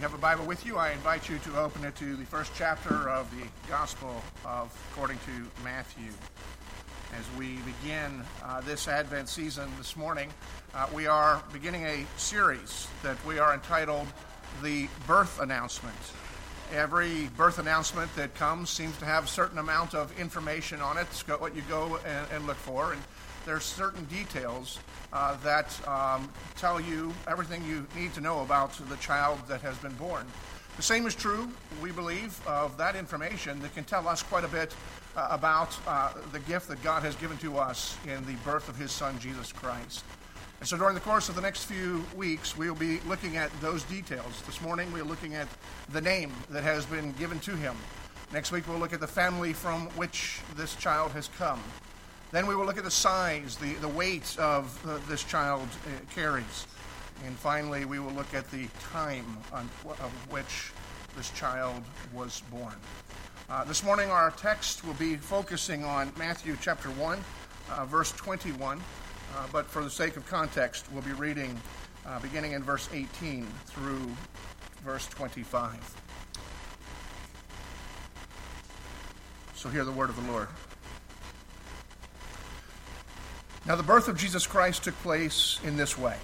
you have a Bible with you, I invite you to open it to the first chapter of the Gospel of according to Matthew. As we begin uh, this Advent season this morning, uh, we are beginning a series that we are entitled The Birth Announcement. Every birth announcement that comes seems to have a certain amount of information on it. It's what you go and, and look for. And there's certain details uh, that um, tell you everything you need to know about the child that has been born. The same is true, we believe, of that information that can tell us quite a bit uh, about uh, the gift that God has given to us in the birth of His Son, Jesus Christ. And so during the course of the next few weeks, we'll be looking at those details. This morning, we're looking at the name that has been given to him. Next week, we'll look at the family from which this child has come. Then we will look at the size, the, the weight of uh, this child uh, carries. And finally, we will look at the time on, of which this child was born. Uh, this morning, our text will be focusing on Matthew chapter 1, uh, verse 21. Uh, but for the sake of context, we'll be reading uh, beginning in verse 18 through verse 25. So hear the word of the Lord. Now, the birth of Jesus Christ took place in this way.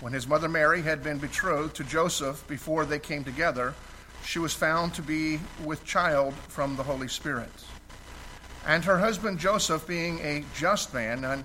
When his mother Mary had been betrothed to Joseph before they came together, she was found to be with child from the Holy Spirit. And her husband Joseph, being a just man and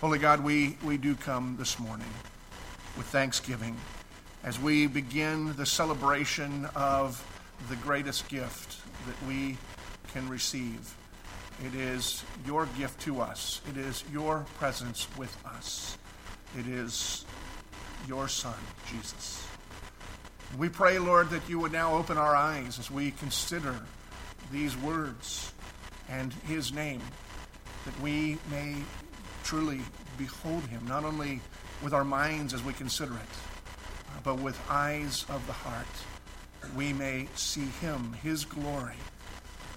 Holy God, we, we do come this morning with thanksgiving as we begin the celebration of the greatest gift that we can receive it is your gift to us. It is your presence with us. It is your Son, Jesus. We pray, Lord, that you would now open our eyes as we consider these words and his name, that we may truly behold him, not only with our minds as we consider it, but with eyes of the heart, we may see him, his glory,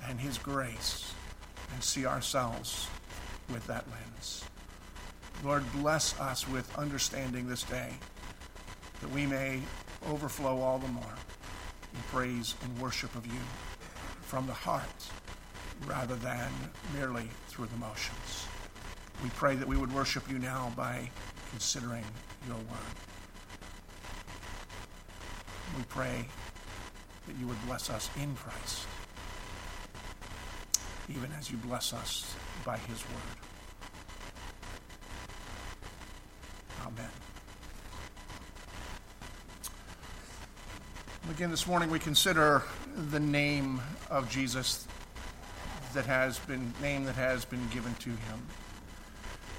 and his grace and see ourselves with that lens. Lord, bless us with understanding this day that we may overflow all the more in praise and worship of you from the heart rather than merely through the motions. We pray that we would worship you now by considering your word. We pray that you would bless us in Christ even as you bless us by his word. Amen. Again, this morning we consider the name of Jesus that has been name that has been given to him.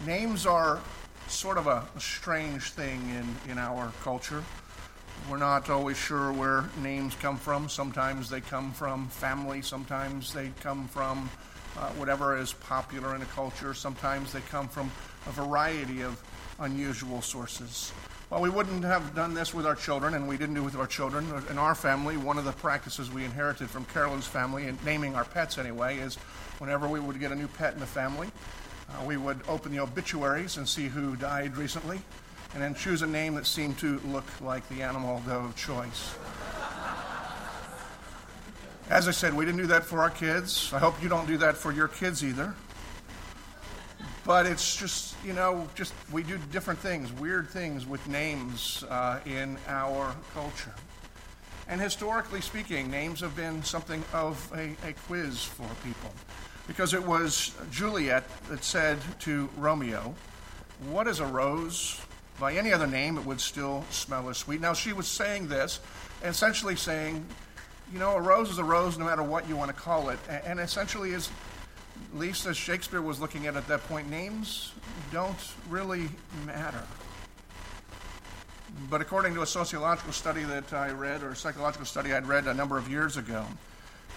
Names are sort of a, strange thing in, in our culture. We're not always sure where names come from. Sometimes they come from family, sometimes they come from uh, whatever is popular in a culture, sometimes they come from a variety of unusual sources. Well, we wouldn't have done this with our children, and we didn't do it with our children. In our family, one of the practices we inherited from Carolyn's family, and naming our pets anyway, is whenever we would get a new pet in the family, uh, we would open the obituaries and see who died recently and then choose a name that seemed to look like the animal of choice. As I said, we didn't do that for our kids. I hope you don't do that for your kids either. But it's just, you know, just we do different things, weird things with names uh, in our culture. And historically speaking, names have been something of a, a quiz for people. Because it was Juliet that said to Romeo, What is a rose? By any other name, it would still smell as sweet. Now, she was saying this, essentially saying, you know, a rose is a rose no matter what you want to call it. And essentially, is, least as Shakespeare was looking at at that point, names don't really matter. But according to a sociological study that I read, or a psychological study I'd read a number of years ago,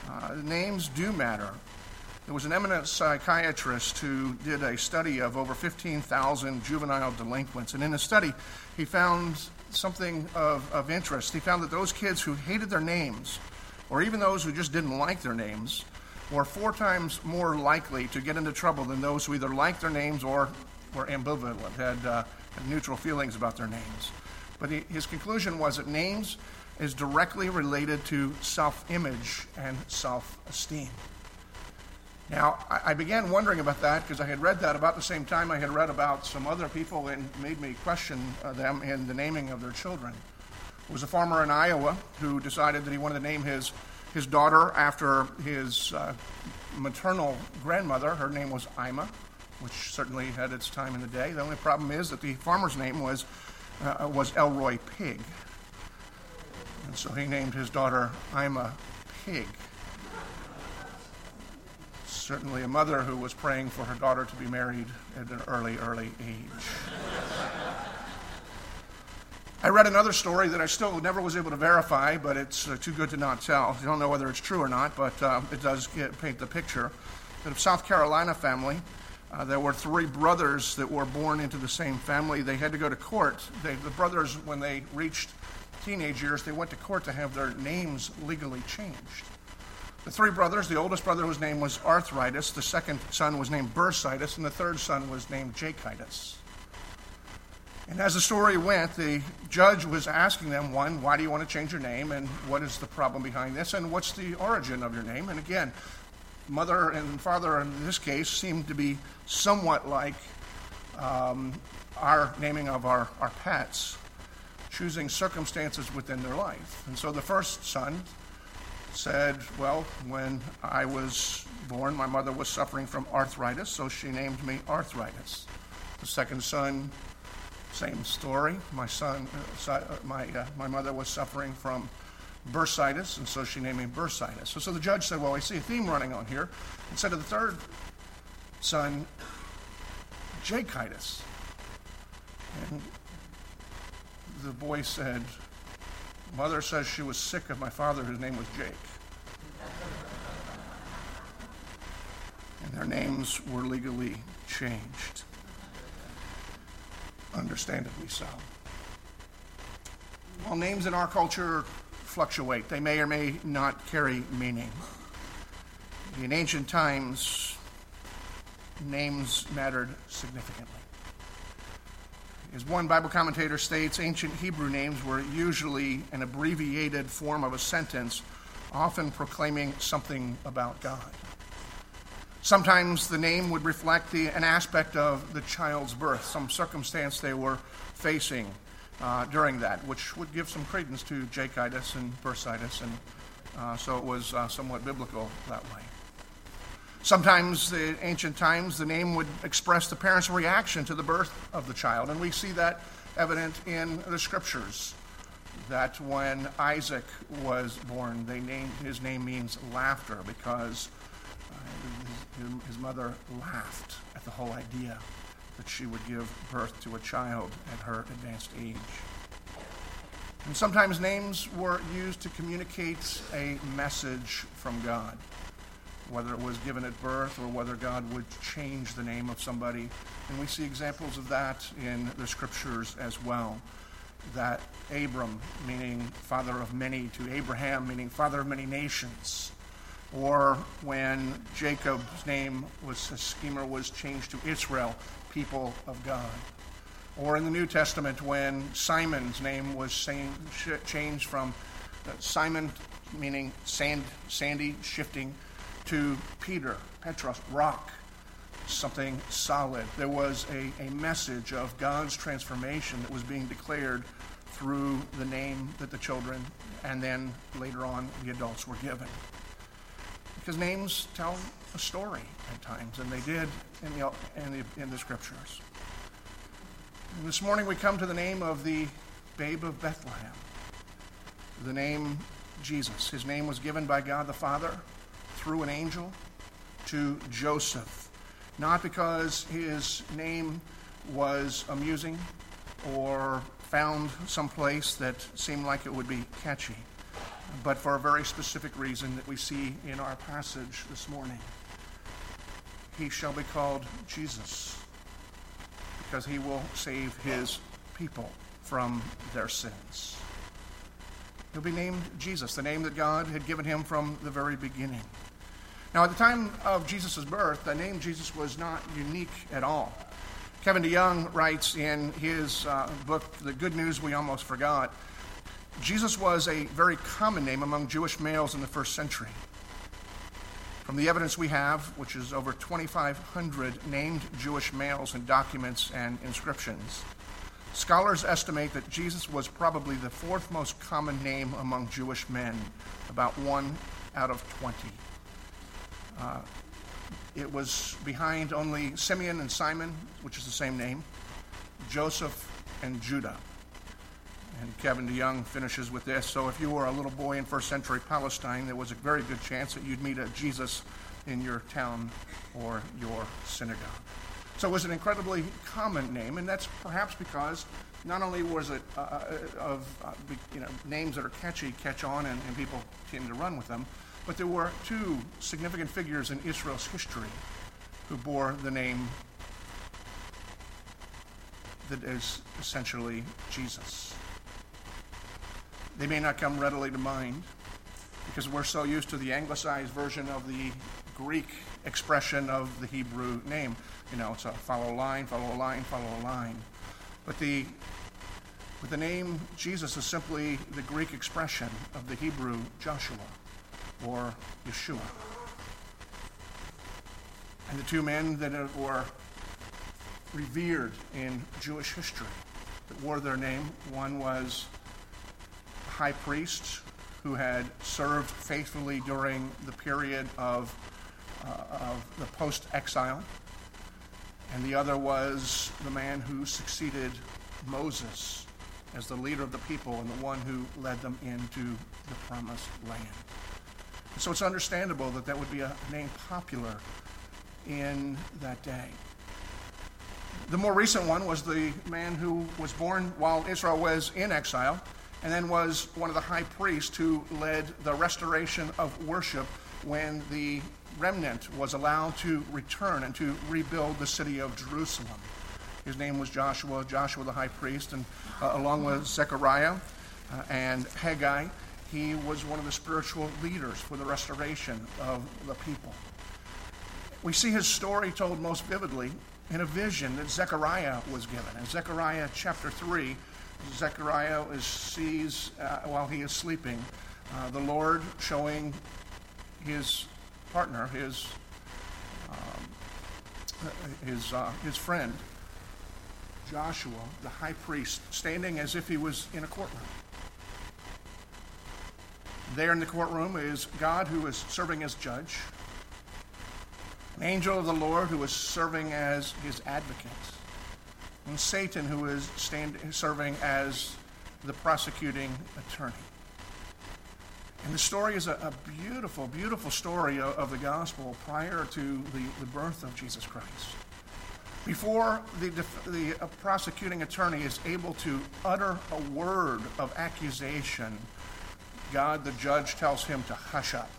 uh, names do matter. There was an eminent psychiatrist who did a study of over 15,000 juvenile delinquents. And in the study, he found something of, of interest. He found that those kids who hated their names, or even those who just didn't like their names, were four times more likely to get into trouble than those who either liked their names or were ambivalent, had, uh, had neutral feelings about their names. But he, his conclusion was that names is directly related to self image and self esteem. Now, I began wondering about that because I had read that about the same time I had read about some other people and made me question uh, them in the naming of their children. There was a farmer in Iowa who decided that he wanted to name his, his daughter after his uh, maternal grandmother. Her name was Ima, which certainly had its time in the day. The only problem is that the farmer's name was, uh, was Elroy Pig. And so he named his daughter Ima Pig certainly a mother who was praying for her daughter to be married at an early, early age. I read another story that I still never was able to verify, but it's uh, too good to not tell. I don't know whether it's true or not, but uh, it does get, paint the picture. That a South Carolina family, uh, there were three brothers that were born into the same family. They had to go to court. They, the brothers, when they reached teenage years, they went to court to have their names legally changed. The three brothers, the oldest brother whose name was Arthritis, the second son was named Bursitis, and the third son was named Jachitis. And as the story went, the judge was asking them, one, why do you want to change your name? And what is the problem behind this? And what's the origin of your name? And again, mother and father in this case seemed to be somewhat like um, our naming of our, our pets, choosing circumstances within their life. And so the first son said, Well, when I was born, my mother was suffering from arthritis, so she named me Arthritis. The second son, same story. My son, uh, uh, my, uh, my mother was suffering from bursitis, and so she named me bursitis. So, so the judge said, Well, I see a theme running on here. And said to the third son, Jachitis. And the boy said, Mother says she was sick of my father, whose name was Jake. And their names were legally changed. Understandably so. While names in our culture fluctuate, they may or may not carry meaning. In ancient times, names mattered significantly. As one Bible commentator states, ancient Hebrew names were usually an abbreviated form of a sentence, often proclaiming something about God. Sometimes the name would reflect the, an aspect of the child's birth, some circumstance they were facing uh, during that, which would give some credence to Jachitis and bursitis, and uh, so it was uh, somewhat biblical that way. Sometimes, in ancient times, the name would express the parent's reaction to the birth of the child, and we see that evident in the scriptures. That when Isaac was born, they named his name means laughter because uh, his, his mother laughed at the whole idea that she would give birth to a child at her advanced age. And sometimes names were used to communicate a message from God whether it was given at birth or whether God would change the name of somebody. And we see examples of that in the scriptures as well. That Abram, meaning father of many, to Abraham, meaning father of many nations. Or when Jacob's name was, a schemer was changed to Israel, people of God. Or in the New Testament when Simon's name was changed from uh, Simon, meaning sand, sandy, shifting, to Peter, Petros, rock, something solid. There was a, a message of God's transformation that was being declared through the name that the children and then later on the adults were given. Because names tell a story at times, and they did in the, in the, in the scriptures. And this morning we come to the name of the babe of Bethlehem, the name Jesus. His name was given by God the Father through an angel to Joseph, not because his name was amusing or found someplace that seemed like it would be catchy, but for a very specific reason that we see in our passage this morning. He shall be called Jesus because he will save his people from their sins. He'll be named Jesus, the name that God had given him from the very beginning. Now, at the time of Jesus' birth, the name Jesus was not unique at all. Kevin DeYoung writes in his uh, book, The Good News We Almost Forgot, Jesus was a very common name among Jewish males in the first century. From the evidence we have, which is over 2,500 named Jewish males in documents and inscriptions, scholars estimate that Jesus was probably the fourth most common name among Jewish men, about one out of 20. Uh, it was behind only Simeon and Simon, which is the same name, Joseph and Judah. And Kevin DeYoung finishes with this. So if you were a little boy in first century Palestine, there was a very good chance that you'd meet a Jesus in your town or your synagogue. So it was an incredibly common name, and that's perhaps because not only was it uh, uh of uh, you know names that are catchy, catch on, and, and people tend to run with them, but there were two significant figures in Israel's history who bore the name that is essentially Jesus. They may not come readily to mind because we're so used to the anglicized version of the Greek expression of the Hebrew name. You know, it's a follow a line, follow a line, follow a line. But the but the name Jesus is simply the Greek expression of the Hebrew Joshua or Yeshua. And the two men that were revered in Jewish history that wore their name one was a high priest who had served faithfully during the period of, uh, of the post exile, and the other was the man who succeeded Moses as the leader of the people and the one who led them into the promised land. So it's understandable that that would be a name popular in that day. The more recent one was the man who was born while Israel was in exile and then was one of the high priests who led the restoration of worship when the remnant was allowed to return and to rebuild the city of Jerusalem. His name was Joshua, Joshua the high priest, and uh, along with Zechariah uh, and Haggai, he was one of the spiritual leaders for the restoration of the people. We see his story told most vividly in a vision that Zechariah was given. In Zechariah chapter 3, Zechariah is, sees, uh, while he is sleeping, uh, the Lord showing his partner, his, um, his, uh, his friend, Joshua, the high priest, standing as if he was in a courtroom. There in the courtroom is God who is serving as judge, an angel of the Lord who is serving as his advocate, and Satan who is stand, serving as the prosecuting attorney. And the story is a, a beautiful, beautiful story of, of, the gospel prior to the, the birth of Jesus Christ. Before the, the uh, prosecuting attorney is able to utter a word of accusation God, the judge, tells him to hush up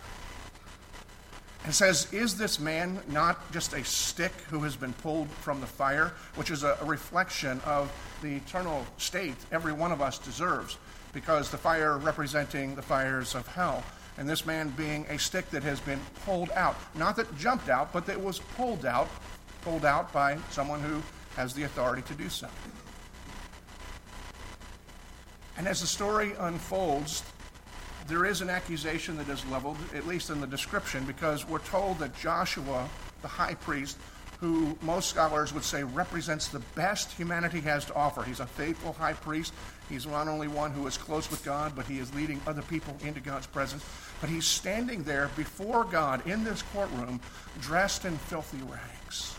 and says, Is this man not just a stick who has been pulled from the fire, which is a, reflection of the eternal state every one of us deserves, because the fire representing the fires of hell, and this man being a stick that has been pulled out, not that jumped out, but that was pulled out, pulled out by someone who has the authority to do so. And as the story unfolds, there is an accusation that is leveled, at least in the description, because we're told that Joshua, the high priest, who most scholars would say represents the best humanity has to offer. He's a faithful high priest. He's not only one who is close with God, but he is leading other people into God's presence. But he's standing there before God in this courtroom, dressed in filthy rags.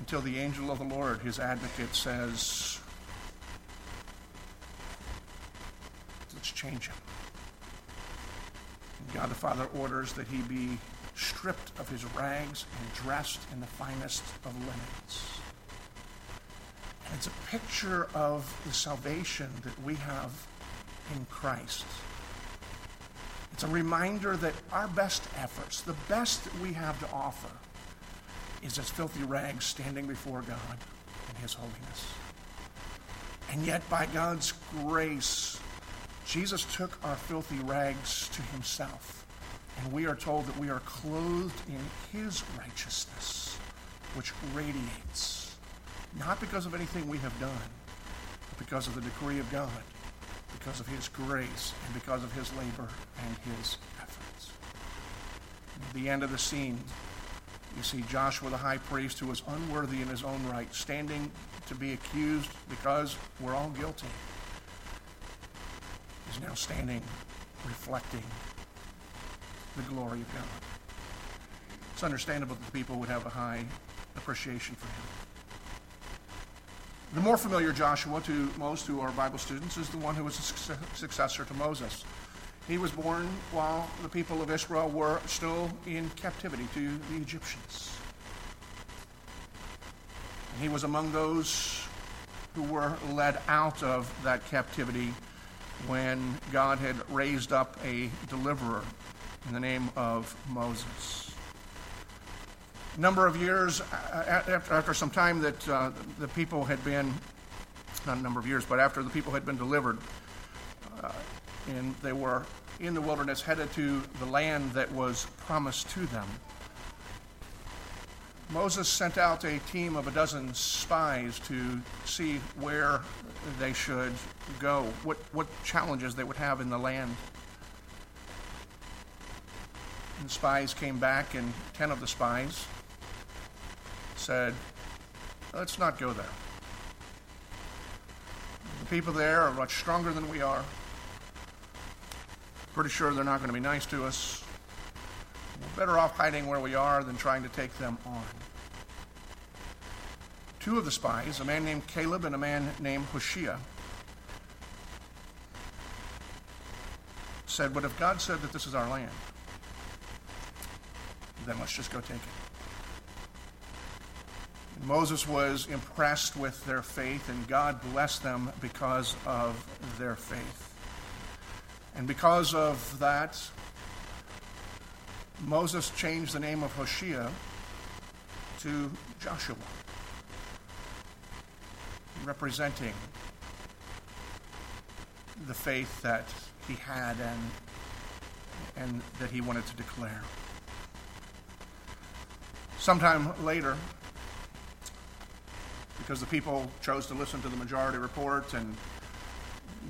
Until the angel of the Lord, his advocate, says, Let's change him. God the Father orders that he be stripped of his rags and dressed in the finest of linens. And it's a picture of the salvation that we have in Christ. It's a reminder that our best efforts, the best that we have to offer, is as filthy rags standing before God in his holiness. And yet, by God's grace, Jesus took our filthy rags to himself. And we are told that we are clothed in his righteousness, which radiates, not because of anything we have done, but because of the decree of God, because of his grace, and because of his labor and his efforts. At the end of the scene, you see Joshua the high priest, who was unworthy in his own right, standing to be accused because we're all guilty is now standing reflecting the glory of God. It's understandable that the people would have a high appreciation for him. The more familiar Joshua to most who are Bible students is the one who was a successor to Moses. He was born while the people of Israel were still in captivity to the Egyptians. And he was among those who were led out of that captivity when God had raised up a deliverer in the name of Moses. A number of years after, some time that uh, the people had been, not a number of years, but after the people had been delivered, uh, and they were in the wilderness headed to the land that was promised to them. Moses sent out a team of a dozen spies to see where they should go, what, what challenges they would have in the land. And the spies came back, and 10 of the spies said, Let's not go there. The people there are much stronger than we are. Pretty sure they're not going to be nice to us. Better off hiding where we are than trying to take them on. Two of the spies, a man named Caleb and a man named Hoshea, said, But if God said that this is our land, then let's just go take it. And Moses was impressed with their faith, and God blessed them because of their faith. And because of that, Moses changed the name of Hoshea to Joshua representing the faith that he had and, and that he wanted to declare. Sometime later, because the people chose to listen to the majority report and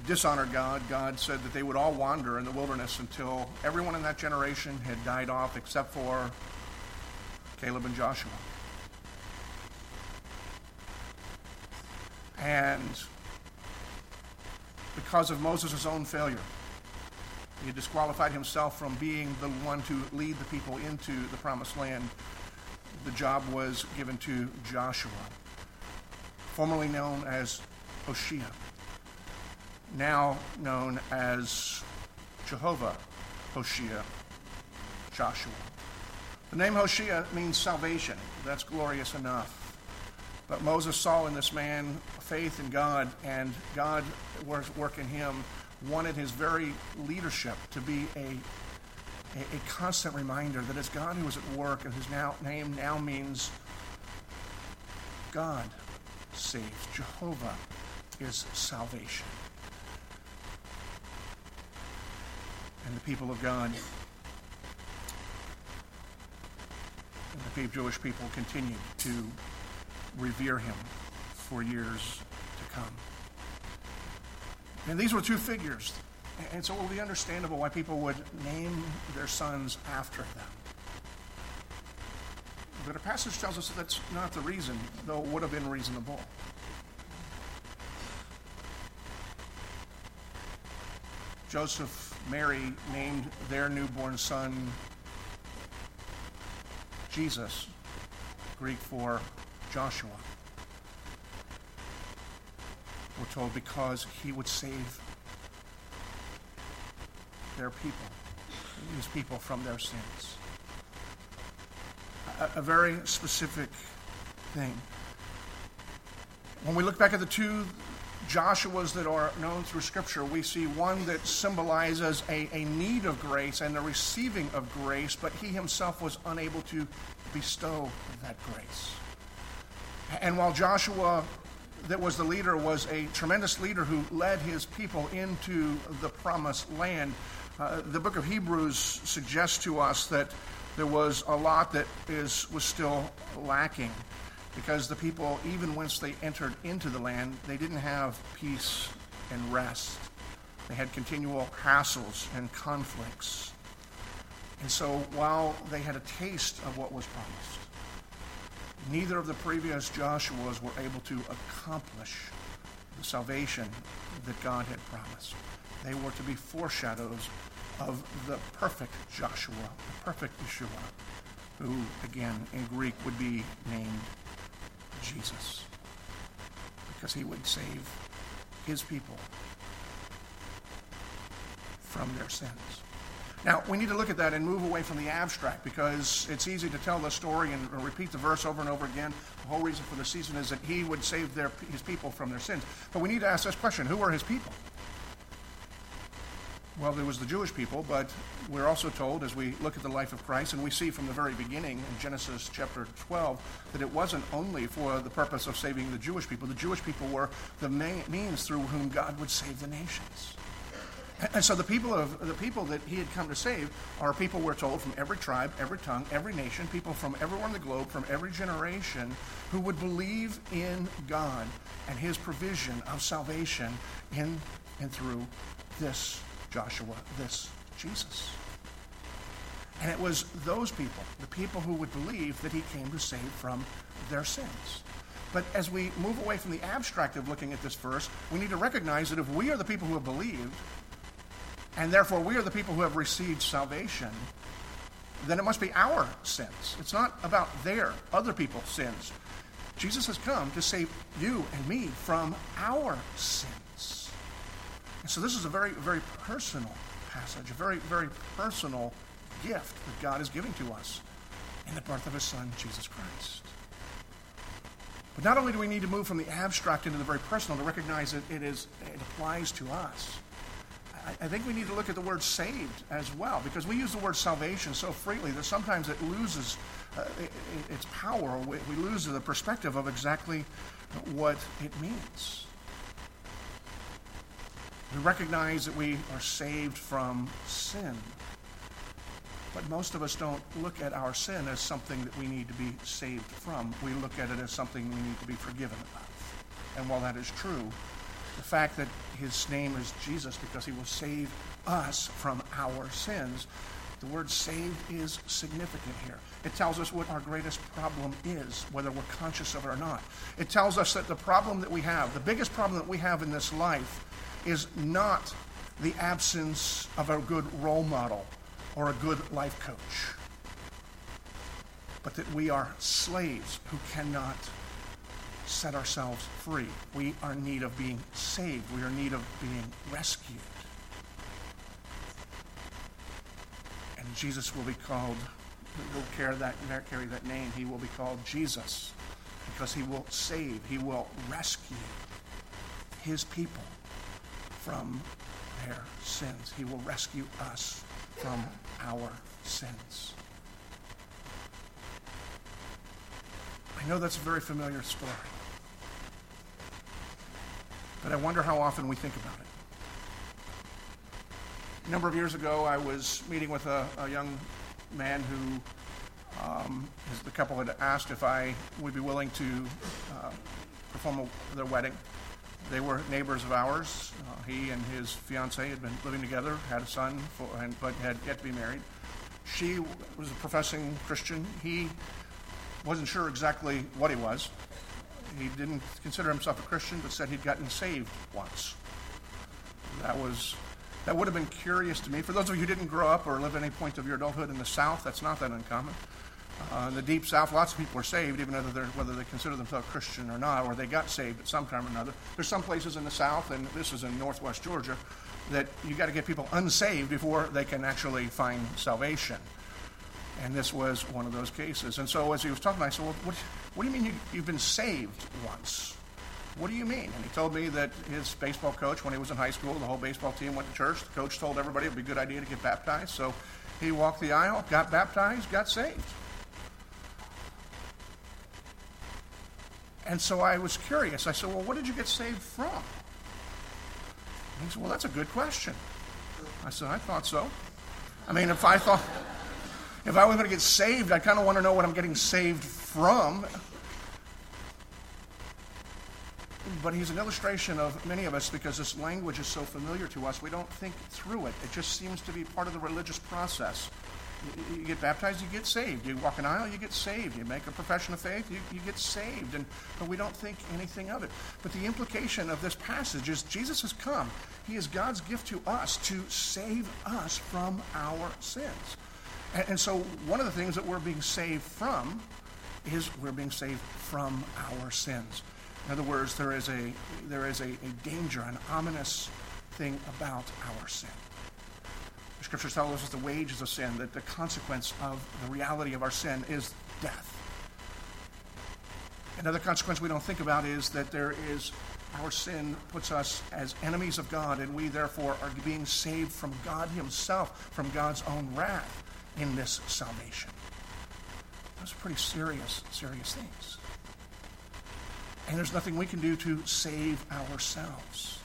dishonored God, God said that they would all wander in the wilderness until everyone in that generation had died off except for Caleb and Joshua. And because of Moses' own failure, he disqualified himself from being the one to lead the people into the promised land. The job was given to Joshua, formerly known as Hoshea, now known as Jehovah Hoshea, Joshua. The name Hoshea means salvation. That's glorious enough. But Moses saw in this man faith in God, and God was working him, wanted his very leadership to be a, a, a constant reminder that it's God who is at work, and his now, name now means God saves. Jehovah is salvation. And the people of God and the Jewish people continued to revere him for years to come. And these were two figures And so it will be understandable why people would name their sons after them. But our passage tells us that that's not the reason, though it would have been reasonable. Joseph, Mary named their newborn son Jesus, Greek for Joshua. We're told because he would save their people, these people from their sins. A, a very specific thing. When we look back at the two Joshuas that are known through Scripture, we see one that symbolizes a, a need of grace and the receiving of grace, but he himself was unable to bestow that grace. And while Joshua, that was the leader, was a tremendous leader who led his people into the promised land, uh, the book of Hebrews suggests to us that there was a lot that is, was still lacking because the people, even once they entered into the land, they didn't have peace and rest. They had continual hassles and conflicts. And so while they had a taste of what was promised, neither of the previous Joshuas were able to accomplish the salvation that God had promised. They were to be foreshadows of the perfect Joshua, the perfect Yeshua, who, again, in Greek would be named Jesus because he would save his people from their sins. Now, we need to look at that and move away from the abstract because it's easy to tell the story and repeat the verse over and over again. The whole reason for the season is that he would save their, his people from their sins. But we need to ask this question who are his people? Well, there was the Jewish people, but we're also told as we look at the life of Christ, and we see from the very beginning in Genesis chapter 12 that it wasn't only for the purpose of saving the Jewish people. The Jewish people were the means through whom God would save the nations. And so the people of the people that he had come to save are people we're told from every tribe, every tongue, every nation, people from everywhere on the globe, from every generation, who would believe in God and his provision of salvation in and through this Joshua, this Jesus. And it was those people, the people who would believe that he came to save from their sins. But as we move away from the abstract of looking at this verse, we need to recognize that if we are the people who have believed, and therefore we are the people who have received salvation, then it must be our sins. It's not about their, other people's sins. Jesus has come to save you and me from our sins. And so this is a very, very personal passage, a very, very personal gift that God is giving to us in the birth of his son, Jesus Christ. But not only do we need to move from the abstract into the very personal to recognize that it, is, it applies to us, I, think we need to look at the word saved as well, because we use the word salvation so freely that sometimes it loses uh, its power. We, we lose the perspective of exactly what it means. We recognize that we are saved from sin. But most of us don't look at our sin as something that we need to be saved from. We look at it as something we need to be forgiven of. And while that is true, the fact that his name is Jesus because he will save us from our sins. The word saved is significant here. It tells us what our greatest problem is, whether we're conscious of it or not. It tells us that the problem that we have, the biggest problem that we have in this life, is not the absence of a good role model or a good life coach, but that we are slaves who cannot set ourselves free. We are in need of being saved. We are in need of being rescued. And Jesus will be called, will carry that, carry that name. He will be called Jesus because he will save, he will rescue his people from their sins. He will rescue us from our sins. I know that's a very familiar story. But I wonder how often we think about it. A number of years ago, I was meeting with a, a young man who um, the couple had asked if I would be willing to uh, perform a, their wedding. They were neighbors of ours. Uh, he and his fiancee had been living together, had a son, for, and, but had yet to be married. She was a professing Christian. He wasn't sure exactly what he was. He didn't consider himself a Christian, but said he'd gotten saved once. That was that would have been curious to me. For those of you who didn't grow up or live at any point of your adulthood in the South, that's not that uncommon. Uh, in the deep South, lots of people are saved, even whether, whether they consider themselves Christian or not, or they got saved at some time or another. There's some places in the South, and this is in northwest Georgia, that you got to get people unsaved before they can actually find salvation. And this was one of those cases. And so as he was talking, I said, Well, what, what do you mean you, you've been saved once? What do you mean? And he told me that his baseball coach, when he was in high school, the whole baseball team went to church. The coach told everybody it would be a good idea to get baptized. So he walked the aisle, got baptized, got saved. And so I was curious. I said, Well, what did you get saved from? And he said, Well, that's a good question. I said, I thought so. I mean, if I thought, if I was going to get saved, I kind of want to know what I'm getting saved from. But he's an illustration of many of us because this language is so familiar to us, we don't think through it. It just seems to be part of the religious process. You get baptized, you get saved. You walk an aisle, you get saved. You make a profession of faith, you, you get saved. And, but we don't think anything of it. But the implication of this passage is Jesus has come. He is God's gift to us to save us from our sins. And, and so one of the things that we're being saved from is we're being saved from our sins. In other words, there is a, there is a, a danger, an ominous thing about our sin. The scriptures tell us the wages of sin, that the consequence of the reality of our sin is death. Another consequence we don't think about is that there is our sin puts us as enemies of God, and we therefore are being saved from God Himself, from God's own wrath in this salvation. Those are pretty serious, serious things. And there's nothing we can do to save ourselves.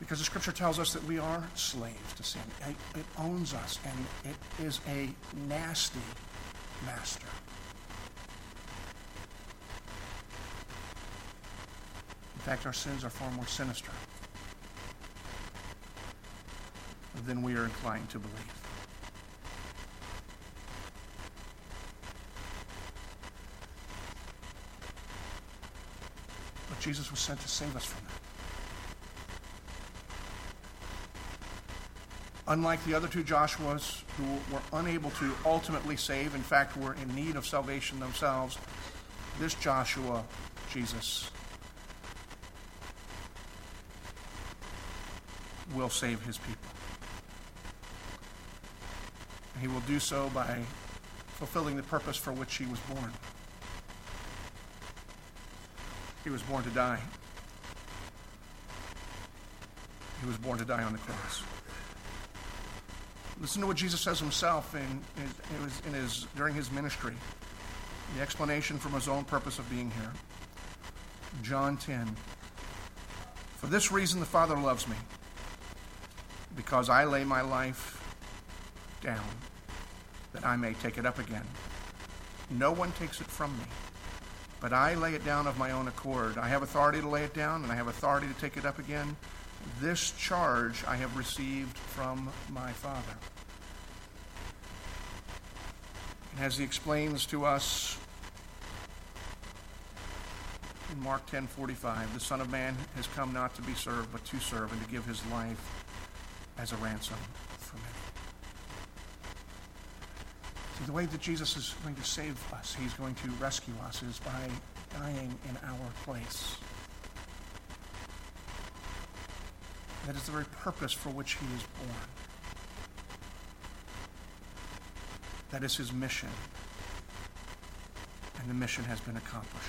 Because the scripture tells us that we are slaves to sin. It, it owns us, and it is a nasty master. In fact, our sins are far more sinister than we are inclined to believe. But Jesus was sent to save us from that. Unlike the other two Joshuas who were unable to ultimately save, in fact, were in need of salvation themselves, this Joshua, Jesus, will save his people. He will do so by fulfilling the purpose for which he was born. He was born to die. He was born to die on the cross. Listen to what Jesus says himself in, in, in his, during his ministry. The explanation from his own purpose of being here. John 10. For this reason the Father loves me, because I lay my life down, that I may take it up again. No one takes it from me, but I lay it down of my own accord. I have authority to lay it down, and I have authority to take it up again. This charge I have received from my Father. And as he explains to us in Mark 10:45, the Son of Man has come not to be served, but to serve and to give his life as a ransom for many. See, the way that Jesus is going to save us, he's going to rescue us, is by dying in our place. That is the very purpose for which he was born. That is his mission. And the mission has been accomplished.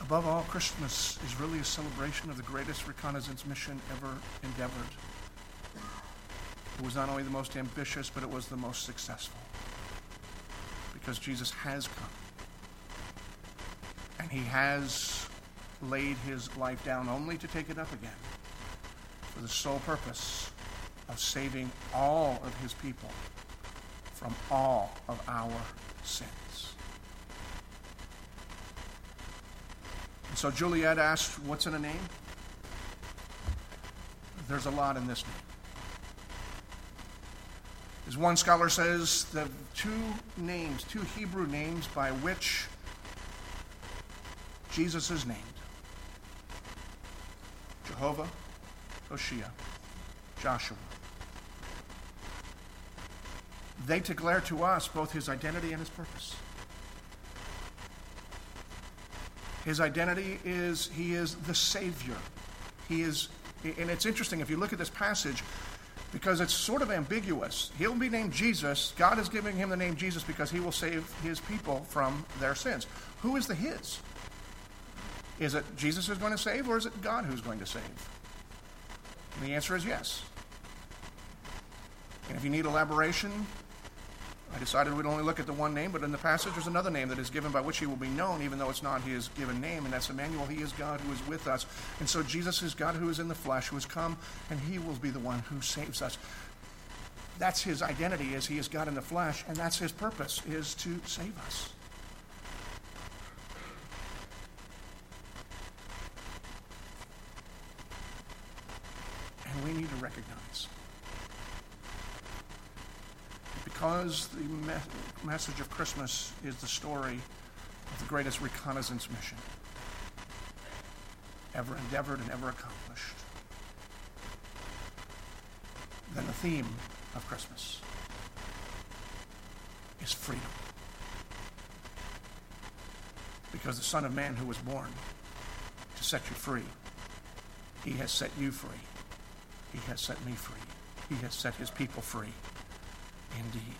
Above all, Christmas is really a celebration of the greatest reconnaissance mission ever endeavored. It was not only the most ambitious, but it was the most successful. Because Jesus has come. He has laid his life down only to take it up again for the sole purpose of saving all of his people from all of our sins. And so Juliet asked, What's in a name? There's a lot in this name. As one scholar says, the two names, two Hebrew names by which Jesus is named Jehovah, Hoshea, Joshua. They declare to us both his identity and his purpose. His identity is he is the Savior. He is, and it's interesting if you look at this passage, because it's sort of ambiguous. He'll be named Jesus. God is giving him the name Jesus because he will save his people from their sins. Who is the his? Is it Jesus who's going to save, or is it God who's going to save? And the answer is yes. And if you need elaboration, I decided we'd only look at the one name, but in the passage there's another name that is given by which he will be known, even though it's not his given name, and that's Emmanuel. He is God who is with us. And so Jesus is God who is in the flesh, who has come, and he will be the one who saves us. That's his identity, is he is God in the flesh, and that's his purpose, is to save us. And we need to recognize because the me- message of Christmas is the story of the greatest reconnaissance mission ever endeavored and ever accomplished, then the theme of Christmas is freedom. Because the Son of Man who was born to set you free, he has set you free. He has set me free. He has set his people free indeed.